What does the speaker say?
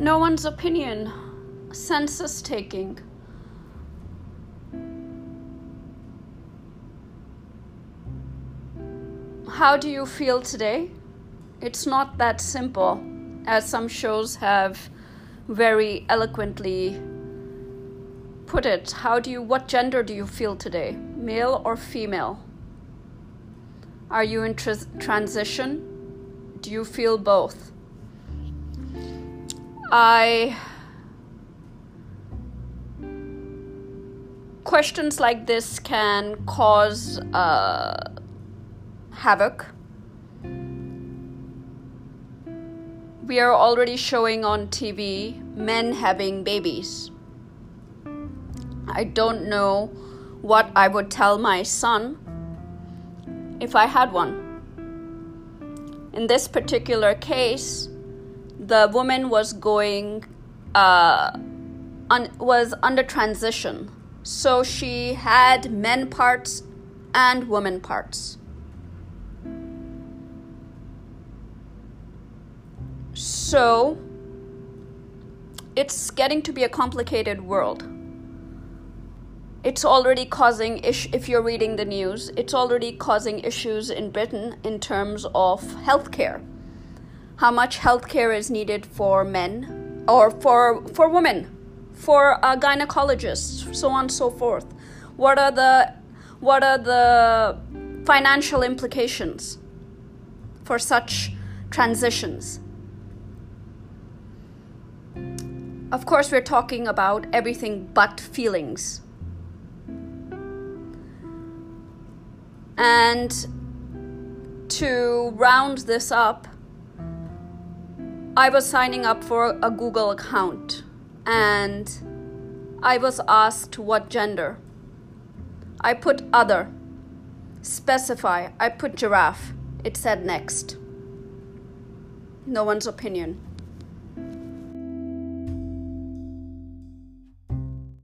No one's opinion. Census taking. How do you feel today? It's not that simple, as some shows have very eloquently put it. How do you, what gender do you feel today? Male or female? Are you in tr- transition? Do you feel both? I. Questions like this can cause uh, havoc. We are already showing on TV men having babies. I don't know what I would tell my son if I had one. In this particular case, the woman was going, uh, un- was under transition. So she had men parts and woman parts. So it's getting to be a complicated world. It's already causing, if you're reading the news, it's already causing issues in Britain in terms of healthcare. How much healthcare is needed for men or for, for women, for uh, gynecologists, so on and so forth. What are the, what are the financial implications for such transitions? Of course, we're talking about everything but feelings. And to round this up, I was signing up for a Google account and I was asked what gender. I put other. Specify. I put giraffe. It said next. No one's opinion.